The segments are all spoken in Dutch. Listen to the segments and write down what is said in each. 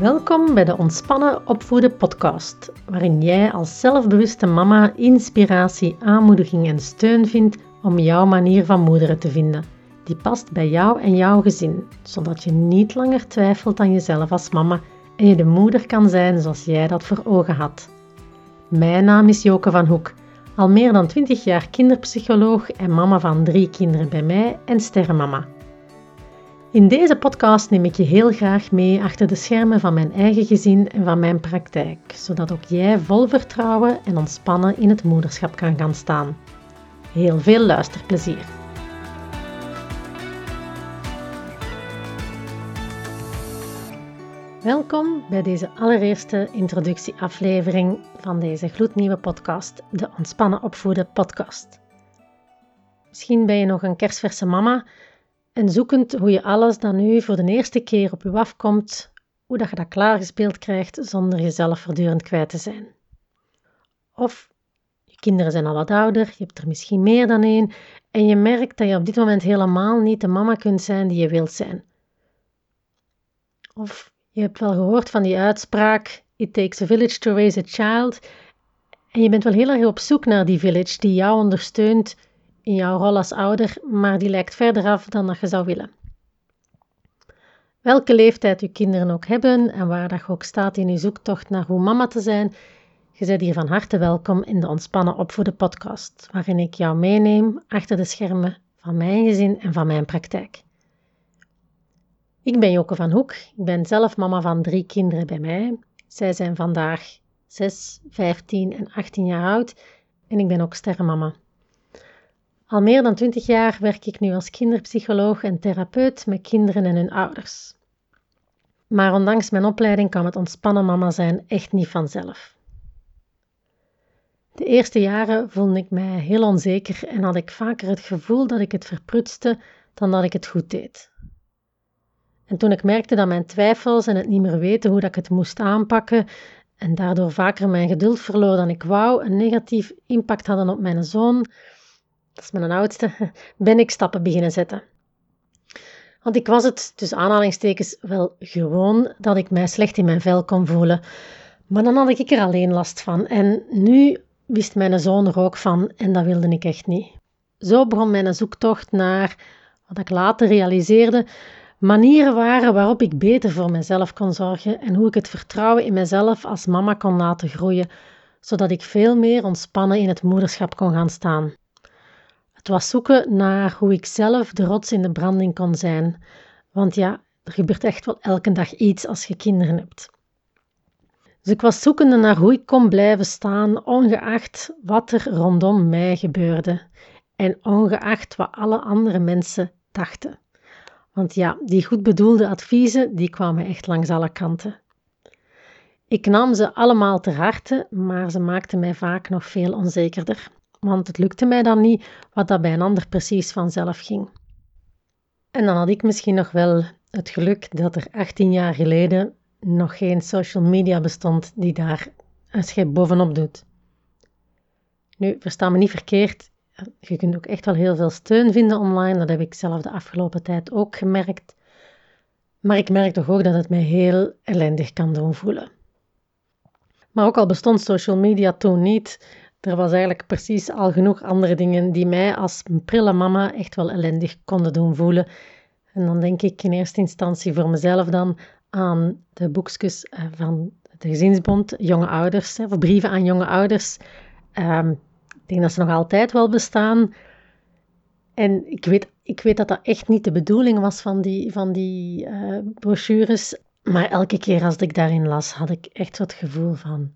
Welkom bij de Ontspannen Opvoeden podcast, waarin jij als zelfbewuste mama inspiratie, aanmoediging en steun vindt om jouw manier van moederen te vinden, die past bij jou en jouw gezin, zodat je niet langer twijfelt aan jezelf als mama en je de moeder kan zijn zoals jij dat voor ogen had. Mijn naam is Joke van Hoek, al meer dan 20 jaar kinderpsycholoog en mama van drie kinderen bij mij en sterrenmama. In deze podcast neem ik je heel graag mee achter de schermen van mijn eigen gezin en van mijn praktijk, zodat ook jij vol vertrouwen en ontspannen in het moederschap kan gaan staan. Heel veel luisterplezier! Welkom bij deze allereerste introductieaflevering van deze gloednieuwe podcast, de Ontspannen Opvoeden podcast. Misschien ben je nog een kerstverse mama en zoekend hoe je alles dat nu voor de eerste keer op je afkomt, hoe dat je dat klaargespeeld krijgt zonder jezelf voortdurend kwijt te zijn. Of je kinderen zijn al wat ouder, je hebt er misschien meer dan één en je merkt dat je op dit moment helemaal niet de mama kunt zijn die je wilt zijn. Of je hebt wel gehoord van die uitspraak: It takes a village to raise a child. En je bent wel heel erg op zoek naar die village die jou ondersteunt in jouw rol als ouder, maar die lijkt verder af dan dat je zou willen. Welke leeftijd je kinderen ook hebben en waar dat ook staat in je zoektocht naar hoe mama te zijn, je bent hier van harte welkom in de Ontspannen Opvoeden podcast, waarin ik jou meeneem achter de schermen van mijn gezin en van mijn praktijk. Ik ben Joke van Hoek, ik ben zelf mama van drie kinderen bij mij. Zij zijn vandaag 6, 15 en 18 jaar oud en ik ben ook sterrenmama. Al meer dan twintig jaar werk ik nu als kinderpsycholoog en therapeut met kinderen en hun ouders. Maar ondanks mijn opleiding kwam het ontspannen mama zijn echt niet vanzelf. De eerste jaren voelde ik mij heel onzeker en had ik vaker het gevoel dat ik het verprutste dan dat ik het goed deed. En toen ik merkte dat mijn twijfels en het niet meer weten hoe dat ik het moest aanpakken en daardoor vaker mijn geduld verloor dan ik wou, een negatief impact hadden op mijn zoon, dat is mijn oudste, ben ik stappen beginnen zetten. Want ik was het, tussen aanhalingstekens, wel gewoon dat ik mij slecht in mijn vel kon voelen. Maar dan had ik er alleen last van. En nu wist mijn zoon er ook van en dat wilde ik echt niet. Zo begon mijn zoektocht naar, wat ik later realiseerde, manieren waren waarop ik beter voor mezelf kon zorgen en hoe ik het vertrouwen in mezelf als mama kon laten groeien, zodat ik veel meer ontspannen in het moederschap kon gaan staan. Het was zoeken naar hoe ik zelf de rots in de branding kon zijn. Want ja, er gebeurt echt wel elke dag iets als je kinderen hebt. Dus ik was zoekende naar hoe ik kon blijven staan, ongeacht wat er rondom mij gebeurde en ongeacht wat alle andere mensen dachten. Want ja, die goed bedoelde adviezen, die kwamen echt langs alle kanten. Ik nam ze allemaal ter harte, maar ze maakten mij vaak nog veel onzekerder want het lukte mij dan niet wat dat bij een ander precies vanzelf ging. En dan had ik misschien nog wel het geluk dat er 18 jaar geleden nog geen social media bestond die daar een schep bovenop doet. Nu, versta me niet verkeerd, je kunt ook echt wel heel veel steun vinden online, dat heb ik zelf de afgelopen tijd ook gemerkt. Maar ik merk toch ook dat het mij heel ellendig kan doen voelen. Maar ook al bestond social media toen niet, er was eigenlijk precies al genoeg andere dingen die mij als prille mama echt wel ellendig konden doen voelen. En dan denk ik in eerste instantie voor mezelf dan aan de boekjes eh, van de Gezinsbond, jonge ouders, of brieven aan jonge ouders. Ehm, ik denk dat ze nog altijd wel bestaan. En ik weet, ik weet dat dat echt niet de bedoeling was van die, van die uh, brochures. Maar elke keer als ik daarin las, had ik echt het gevoel van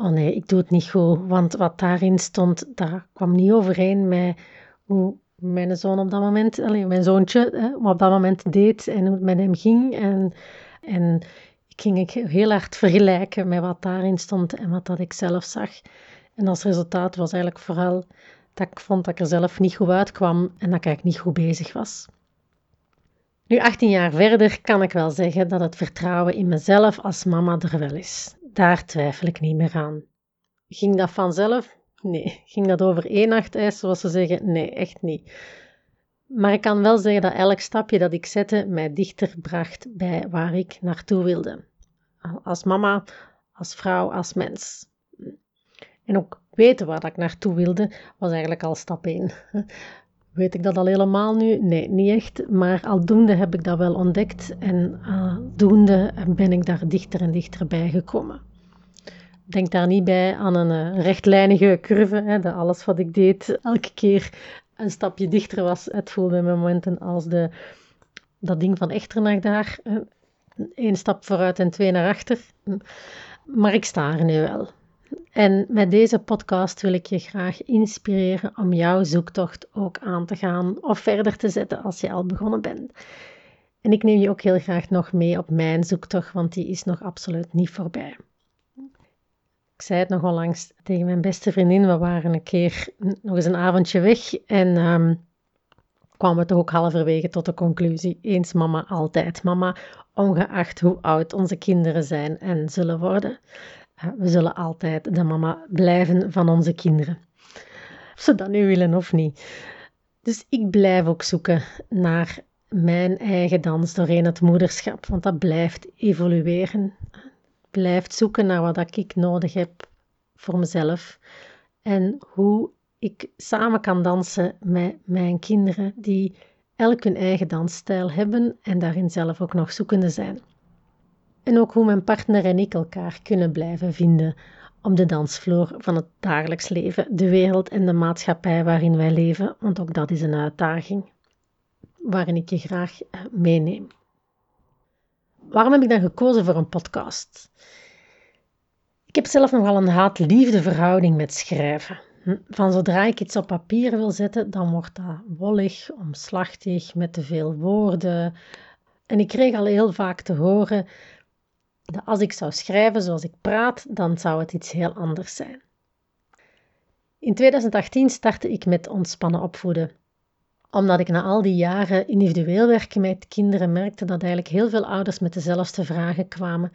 oh nee, ik doe het niet goed. Want wat daarin stond, daar kwam niet overeen met hoe mijn zoon op dat moment, alleen mijn zoontje, hè, op dat moment deed en hoe het met hem ging. En, en ik ging ik heel hard vergelijken met wat daarin stond en wat dat ik zelf zag. En als resultaat was eigenlijk vooral dat ik vond dat ik er zelf niet goed uitkwam en dat ik eigenlijk niet goed bezig was. Nu, 18 jaar verder, kan ik wel zeggen dat het vertrouwen in mezelf als mama er wel is. Daar twijfel ik niet meer aan. Ging dat vanzelf? Nee. Ging dat over één nacht ijs, zoals ze zeggen? Nee, echt niet. Maar ik kan wel zeggen dat elk stapje dat ik zette mij dichter bracht bij waar ik naartoe wilde. als mama, als vrouw, als mens. En ook weten waar ik naartoe wilde, was eigenlijk al stap 1. Weet ik dat al helemaal nu? Nee, niet echt. Maar aldoende heb ik dat wel ontdekt en aldoende ben ik daar dichter en dichter bij gekomen. Denk daar niet bij aan een uh, rechtlijnige curve, hè, dat alles wat ik deed elke keer een stapje dichter was. Het voelde me momenten als de, dat ding van Echternach daar. Eén stap vooruit en twee naar achter. Maar ik sta er nu wel. En met deze podcast wil ik je graag inspireren om jouw zoektocht ook aan te gaan of verder te zetten als je al begonnen bent. En ik neem je ook heel graag nog mee op mijn zoektocht, want die is nog absoluut niet voorbij. Ik zei het nog onlangs tegen mijn beste vriendin. We waren een keer nog eens een avondje weg en um, kwamen we toch ook halverwege tot de conclusie: eens mama, altijd mama, ongeacht hoe oud onze kinderen zijn en zullen worden. We zullen altijd de mama blijven van onze kinderen. Of ze dat nu willen of niet. Dus ik blijf ook zoeken naar mijn eigen dans doorheen het moederschap, want dat blijft evolueren. Blijft zoeken naar wat ik nodig heb voor mezelf en hoe ik samen kan dansen met mijn kinderen die elk hun eigen dansstijl hebben en daarin zelf ook nog zoekende zijn. En ook hoe mijn partner en ik elkaar kunnen blijven vinden op de dansvloer van het dagelijks leven, de wereld en de maatschappij waarin wij leven, want ook dat is een uitdaging waarin ik je graag eh, meeneem. Waarom heb ik dan gekozen voor een podcast? Ik heb zelf nogal een haat-liefde verhouding met schrijven. Hm, van zodra ik iets op papier wil zetten, dan wordt dat wollig, omslachtig, met te veel woorden. En ik kreeg al heel vaak te horen als ik zou schrijven zoals ik praat, dan zou het iets heel anders zijn. In 2018 startte ik met ontspannen opvoeden. Omdat ik na al die jaren individueel werken met kinderen merkte dat eigenlijk heel veel ouders met dezelfde vragen kwamen.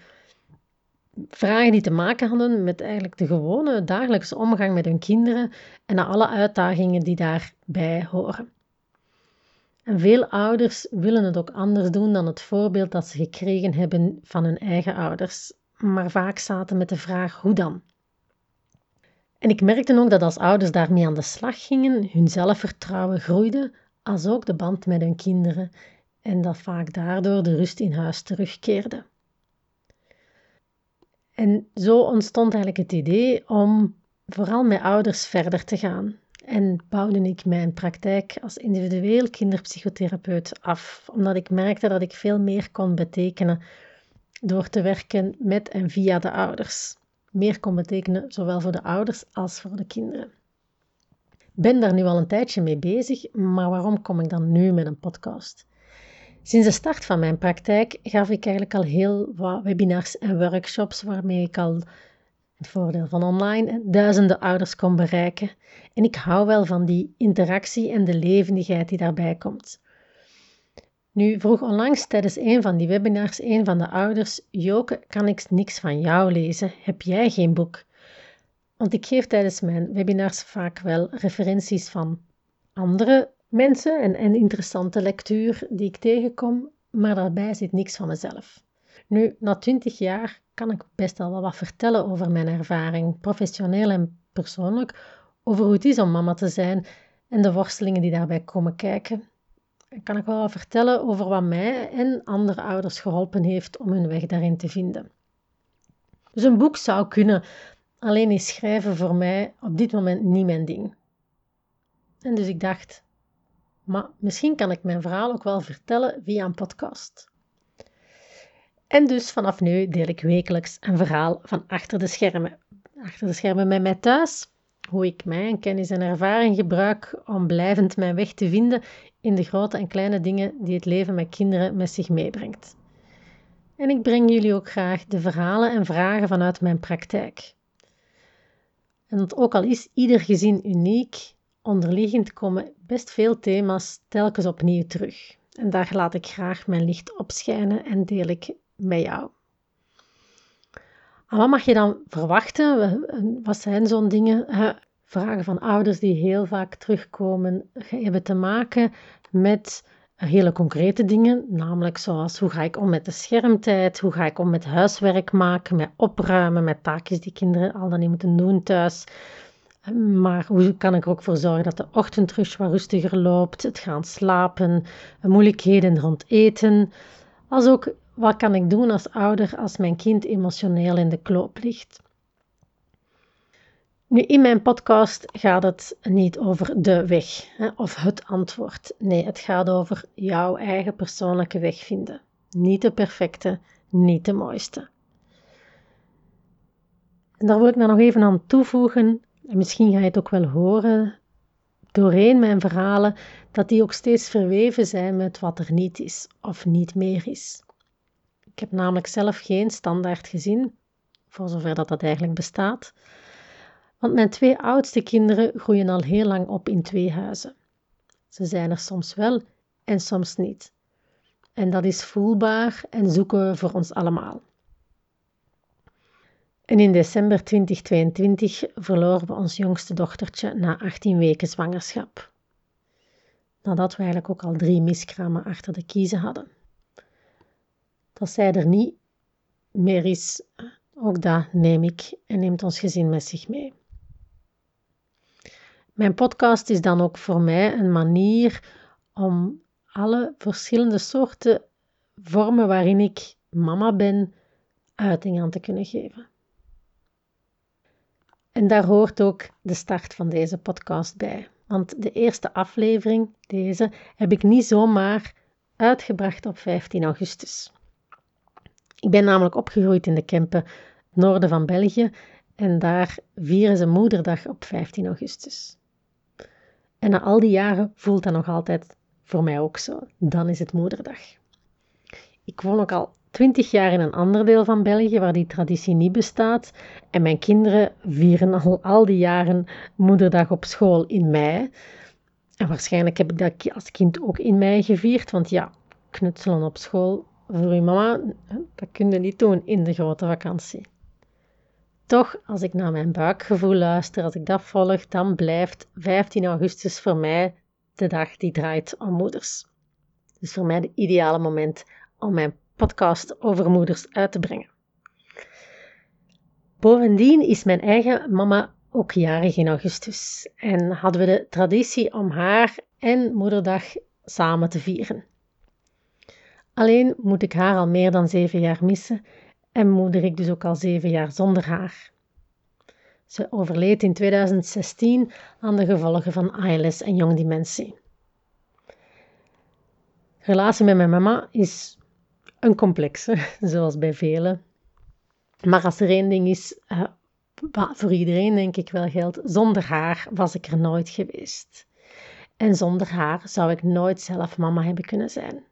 Vragen die te maken hadden met eigenlijk de gewone dagelijkse omgang met hun kinderen en alle uitdagingen die daarbij horen. Veel ouders willen het ook anders doen dan het voorbeeld dat ze gekregen hebben van hun eigen ouders, maar vaak zaten met de vraag hoe dan. En ik merkte ook dat als ouders daarmee aan de slag gingen, hun zelfvertrouwen groeide, als ook de band met hun kinderen, en dat vaak daardoor de rust in huis terugkeerde. En zo ontstond eigenlijk het idee om vooral met ouders verder te gaan en bouwde ik mijn praktijk als individueel kinderpsychotherapeut af, omdat ik merkte dat ik veel meer kon betekenen door te werken met en via de ouders. Meer kon betekenen zowel voor de ouders als voor de kinderen. Ben daar nu al een tijdje mee bezig, maar waarom kom ik dan nu met een podcast? Sinds de start van mijn praktijk gaf ik eigenlijk al heel wat webinars en workshops waarmee ik al het voordeel van online, duizenden ouders kon bereiken. En ik hou wel van die interactie en de levendigheid die daarbij komt. Nu vroeg onlangs tijdens een van die webinars een van de ouders: Joke, kan ik niks van jou lezen? Heb jij geen boek? Want ik geef tijdens mijn webinars vaak wel referenties van andere mensen en, en interessante lectuur die ik tegenkom, maar daarbij zit niks van mezelf. Nu, na twintig jaar kan ik best wel wat vertellen over mijn ervaring, professioneel en persoonlijk, over hoe het is om mama te zijn en de worstelingen die daarbij komen kijken. En kan ik wel wat vertellen over wat mij en andere ouders geholpen heeft om hun weg daarin te vinden. Dus een boek zou kunnen, alleen is schrijven voor mij op dit moment niet mijn ding. En dus ik dacht, maar misschien kan ik mijn verhaal ook wel vertellen via een podcast. En dus vanaf nu deel ik wekelijks een verhaal van achter de schermen. Achter de schermen met mij thuis, hoe ik mijn kennis en ervaring gebruik om blijvend mijn weg te vinden in de grote en kleine dingen die het leven met kinderen met zich meebrengt. En ik breng jullie ook graag de verhalen en vragen vanuit mijn praktijk. En ook al is ieder gezin uniek, onderliggend komen best veel thema's telkens opnieuw terug. En daar laat ik graag mijn licht op schijnen en deel ik met jou. En wat mag je dan verwachten? Wat zijn zo'n dingen? Vragen van ouders die heel vaak terugkomen hebben te maken met hele concrete dingen, namelijk zoals hoe ga ik om met de schermtijd, hoe ga ik om met huiswerk maken, met opruimen, met taakjes die kinderen al dan niet moeten doen thuis. Maar hoe kan ik er ook voor zorgen dat de ochtendrush wat rustiger loopt, het gaan slapen, moeilijkheden rond eten. Als ook wat kan ik doen als ouder als mijn kind emotioneel in de kloop ligt. Nu, in mijn podcast gaat het niet over de weg hè, of het antwoord. Nee, het gaat over jouw eigen persoonlijke weg vinden. Niet de perfecte, niet de mooiste. En daar wil ik dan nog even aan toevoegen, en misschien ga je het ook wel horen doorheen mijn verhalen, dat die ook steeds verweven zijn met wat er niet is of niet meer is. Ik heb namelijk zelf geen standaard gezin, voor zover dat dat eigenlijk bestaat. Want mijn twee oudste kinderen groeien al heel lang op in twee huizen. Ze zijn er soms wel en soms niet. En dat is voelbaar en zoeken we voor ons allemaal. En in december 2022 verloren we ons jongste dochtertje na 18 weken zwangerschap. Nadat we eigenlijk ook al drie miskramen achter de kiezen hadden. Dat zij er niet meer is, ook dat neem ik en neemt ons gezin met zich mee. Mijn podcast is dan ook voor mij een manier om alle verschillende soorten vormen waarin ik mama ben, uiting aan te kunnen geven. En daar hoort ook de start van deze podcast bij. Want de eerste aflevering, deze, heb ik niet zomaar uitgebracht op 15 augustus. Ik ben namelijk opgegroeid in de Kempen, noorden van België, en daar vieren ze Moederdag op 15 augustus. En na al die jaren voelt dat nog altijd voor mij ook zo. Dan is het Moederdag. Ik woon ook al twintig jaar in een ander deel van België waar die traditie niet bestaat. En mijn kinderen vieren al al die jaren Moederdag op school in mei. En waarschijnlijk heb ik dat als kind ook in mei gevierd. Want ja, knutselen op school voor uw mama, dat kun je niet doen in de grote vakantie. Toch, als ik naar mijn buikgevoel luister, als ik dat volg, dan blijft 15 augustus voor mij de dag die draait om moeders. Dus voor mij het ideale moment om mijn podcast over moeders uit te brengen. Bovendien is mijn eigen mama ook jarig in augustus en hadden we de traditie om haar en moederdag samen te vieren. Alleen moet ik haar al meer dan zeven jaar missen en moeder ik dus ook al zeven jaar zonder haar. Ze overleed in 2016 aan de gevolgen van ALS en jongdementie. Relatie met mijn mama is een complexe, zoals bij velen. Maar als er één ding is, uh, voor iedereen denk ik wel geldt, zonder haar was ik er nooit geweest. En zonder haar zou ik nooit zelf mama hebben kunnen zijn.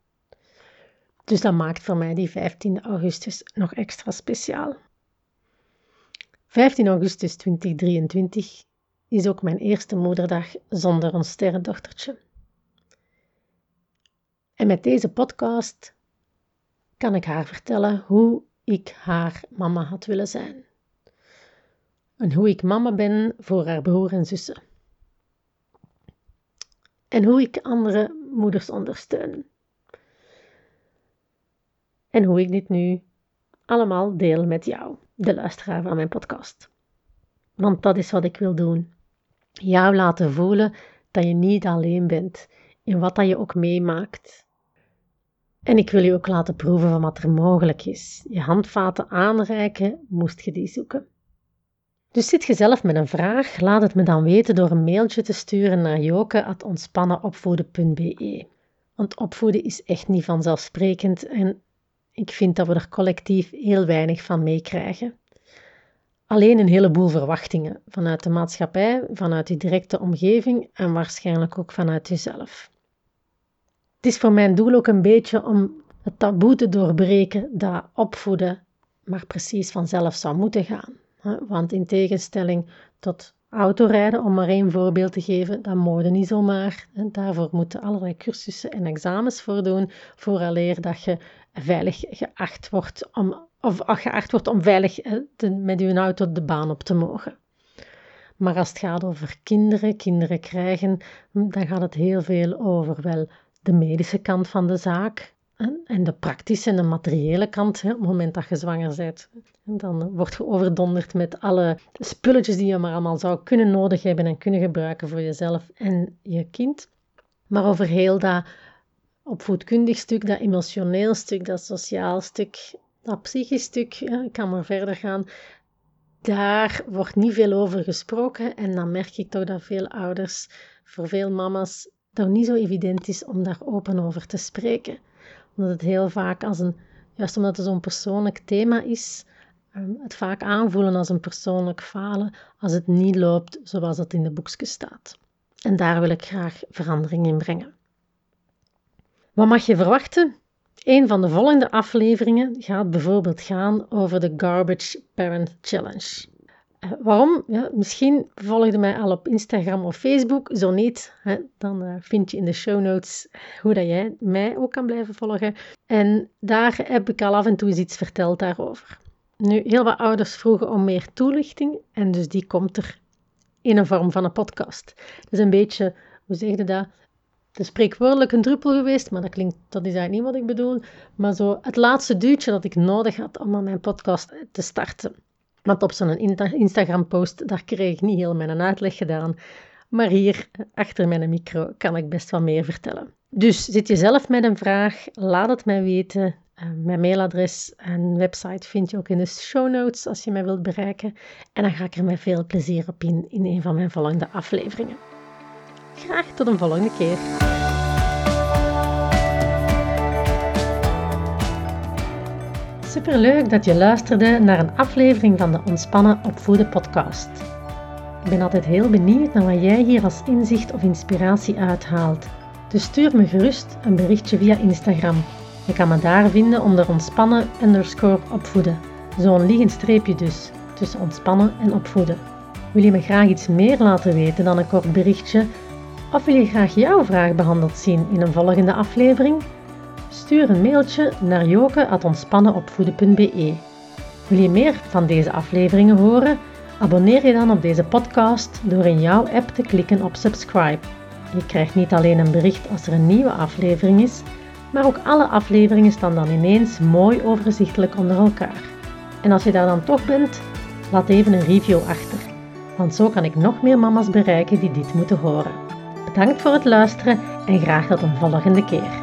Dus dat maakt voor mij die 15 augustus nog extra speciaal. 15 augustus 2023 is ook mijn eerste moederdag zonder ons sterrendochtertje. En met deze podcast kan ik haar vertellen hoe ik haar mama had willen zijn. En hoe ik mama ben voor haar broer en zussen. En hoe ik andere moeders ondersteun. En hoe ik dit nu allemaal deel met jou, de luisteraar van mijn podcast. Want dat is wat ik wil doen. Jou laten voelen dat je niet alleen bent in wat dat je ook meemaakt. En ik wil je ook laten proeven van wat er mogelijk is. Je handvaten aanreiken, moest je die zoeken. Dus zit je zelf met een vraag, laat het me dan weten door een mailtje te sturen naar joke.ontspannenopvoeden.be. Want opvoeden is echt niet vanzelfsprekend en ik vind dat we er collectief heel weinig van meekrijgen. Alleen een heleboel verwachtingen vanuit de maatschappij, vanuit die directe omgeving en waarschijnlijk ook vanuit jezelf. Het is voor mijn doel ook een beetje om het taboe te doorbreken dat opvoeden maar precies vanzelf zou moeten gaan. Want in tegenstelling tot autorijden, om maar één voorbeeld te geven, dat mogen niet zomaar. Daarvoor moeten allerlei cursussen en examens voor doen, vooraleer dat je veilig geacht wordt om, of geacht wordt om veilig te, met je auto de baan op te mogen. Maar als het gaat over kinderen, kinderen krijgen, dan gaat het heel veel over wel de medische kant van de zaak en de praktische en de materiële kant, op het moment dat je zwanger bent. En dan word je overdonderd met alle spulletjes die je maar allemaal zou kunnen nodig hebben en kunnen gebruiken voor jezelf en je kind. Maar over heel dat opvoedkundig stuk, dat emotioneel stuk, dat sociaal stuk, dat psychisch stuk, ik kan maar verder gaan, daar wordt niet veel over gesproken. En dan merk ik toch dat veel ouders, voor veel mama's, dat niet zo evident is om daar open over te spreken. Omdat het heel vaak als een, juist omdat het zo'n persoonlijk thema is, ehm, het vaak aanvoelen als een persoonlijk falen als het niet loopt zoals het in de boekjes staat. En daar wil ik graag verandering in brengen. Wat mag je verwachten? Een van de volgende afleveringen gaat bijvoorbeeld gaan over de Garbage Parent Challenge. Uh, waarom? Ja, misschien volgde mij al op Instagram of Facebook. Zo niet, hè, dan uh, vind je in de show notes hoe dat jij mij ook kan blijven volgen. En daar heb ik al af en toe eens iets verteld daarover. Nu, heel wat ouders vroegen om meer toelichting en dus die komt er in een vorm van een podcast. Dus een beetje, hoe zeg je dat? De spreekwoordelijk een druppel geweest, maar dat klinkt, dat is eigenlijk niet wat ik bedoel. Maar zo het laatste duwtje dat ik nodig had om aan mijn podcast te starten. Want op zo'n Instagram-post, daar kreeg ik niet heel mijn uitleg gedaan. Maar hier, achter mijn micro, kan ik best wat meer vertellen. Dus zit je zelf met een vraag, laat het mij weten. Eh, mijn mailadres en website vind je ook in de show notes als je mij wilt bereiken. En dan ga ik er met veel plezier op in in een van mijn volgende afleveringen. Graag tot een volgende keer. Superleuk dat je luisterde naar een aflevering van de Ontspannen Opvoeden podcast. Ik ben altijd heel benieuwd naar wat jij hier als inzicht of inspiratie uithaalt. Dus stuur me gerust een berichtje via Instagram. Je kan me daar vinden onder ontspannen underscore opvoeden. Zo'n liggend streepje dus, tussen ontspannen en opvoeden. Wil je me graag iets meer laten weten dan een kort berichtje? Of wil je graag jouw vraag behandeld zien in een volgende aflevering? Stuur een mailtje naar joke.ontspannenopvoeden.be. Wil je meer van deze afleveringen horen? Abonneer je dan op deze podcast door in jouw app te klikken op subscribe. Je krijgt niet alleen een bericht als er een nieuwe aflevering is, maar ook alle afleveringen staan dan ineens mooi overzichtelijk onder elkaar. En als je daar dan toch bent, laat even een review achter, want zo kan ik nog meer mama's bereiken die dit moeten horen. Bedankt voor het luisteren en graag tot een volgende keer.